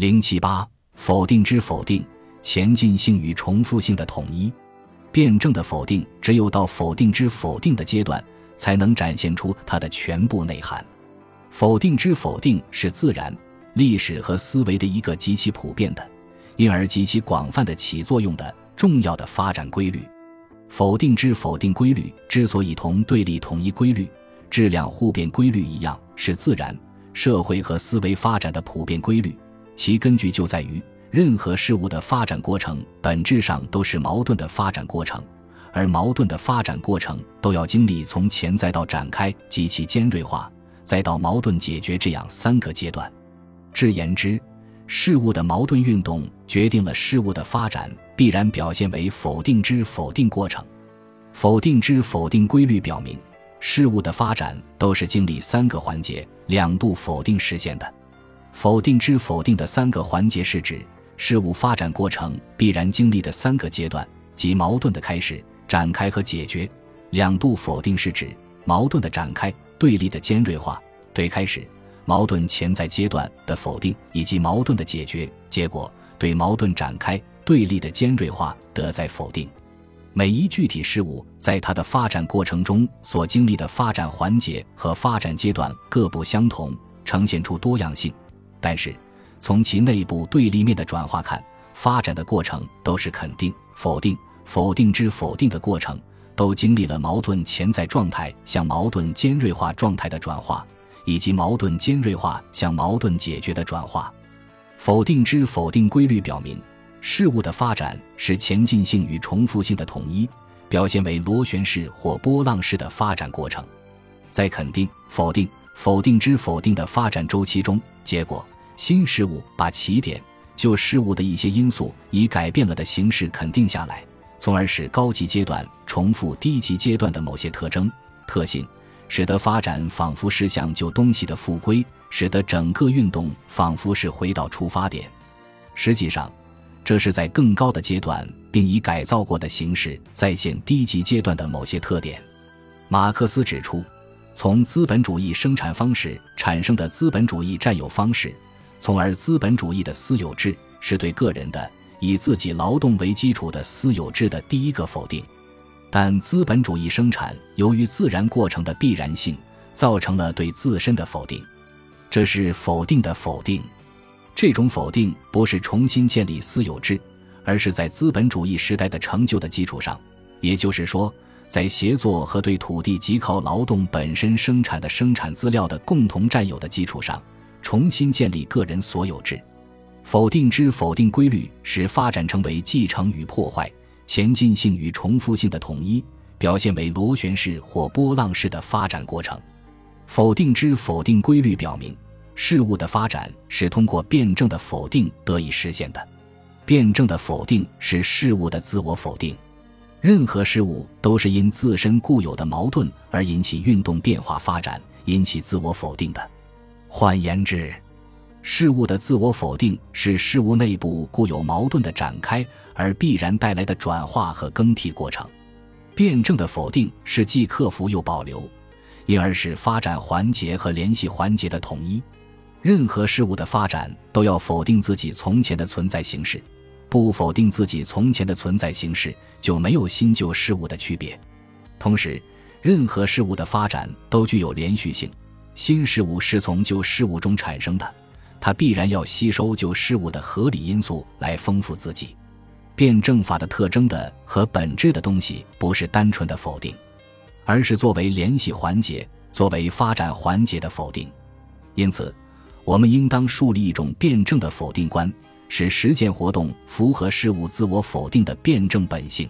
零七八否定之否定，前进性与重复性的统一。辩证的否定，只有到否定之否定的阶段，才能展现出它的全部内涵。否定之否定是自然、历史和思维的一个极其普遍的，因而极其广泛的起作用的重要的发展规律。否定之否定规律之所以同对立统一规律、质量互变规律一样，是自然、社会和思维发展的普遍规律，其根据就在于。任何事物的发展过程本质上都是矛盾的发展过程，而矛盾的发展过程都要经历从潜在到展开及其尖锐化，再到矛盾解决这样三个阶段。至言之，事物的矛盾运动决定了事物的发展必然表现为否定之否定过程。否定之否定规律表明，事物的发展都是经历三个环节两度否定实现的。否定之否定的三个环节是指。事物发展过程必然经历的三个阶段，即矛盾的开始、展开和解决。两度否定是指矛盾的展开、对立的尖锐化；对开始、矛盾潜在阶段的否定，以及矛盾的解决结果对矛盾展开、对立的尖锐化得在否定。每一具体事物在它的发展过程中所经历的发展环节和发展阶段各不相同，呈现出多样性，但是。从其内部对立面的转化看，发展的过程都是肯定、否定、否定之否定的过程，都经历了矛盾潜在状态向矛盾尖锐化状态的转化，以及矛盾尖锐化向矛盾解决的转化。否定之否定规律表明，事物的发展是前进性与重复性的统一，表现为螺旋式或波浪式的发展过程。在肯定、否定、否定之否定的发展周期中，结果。新事物把起点就事物的一些因素以改变了的形式肯定下来，从而使高级阶段重复低级阶段的某些特征特性，使得发展仿佛是向旧东西的复归，使得整个运动仿佛是回到出发点。实际上，这是在更高的阶段，并以改造过的形式再现低级阶段的某些特点。马克思指出，从资本主义生产方式产生的资本主义占有方式。从而，资本主义的私有制是对个人的以自己劳动为基础的私有制的第一个否定。但资本主义生产由于自然过程的必然性，造成了对自身的否定，这是否定的否定。这种否定不是重新建立私有制，而是在资本主义时代的成就的基础上，也就是说，在协作和对土地及靠劳动本身生产的生产资料的共同占有的基础上。重新建立个人所有制，否定之否定规律使发展成为继承与破坏、前进性与重复性的统一，表现为螺旋式或波浪式的发展过程。否定之否定规律表明，事物的发展是通过辩证的否定得以实现的。辩证的否定是事物的自我否定。任何事物都是因自身固有的矛盾而引起运动变化发展，引起自我否定的。换言之，事物的自我否定是事物内部固有矛盾的展开而必然带来的转化和更替过程。辩证的否定是既克服又保留，因而是发展环节和联系环节的统一。任何事物的发展都要否定自己从前的存在形式，不否定自己从前的存在形式，就没有新旧事物的区别。同时，任何事物的发展都具有连续性。新事物是从旧事物中产生的，它必然要吸收旧事物的合理因素来丰富自己。辩证法的特征的和本质的东西，不是单纯的否定，而是作为联系环节、作为发展环节的否定。因此，我们应当树立一种辩证的否定观，使实践活动符合事物自我否定的辩证本性。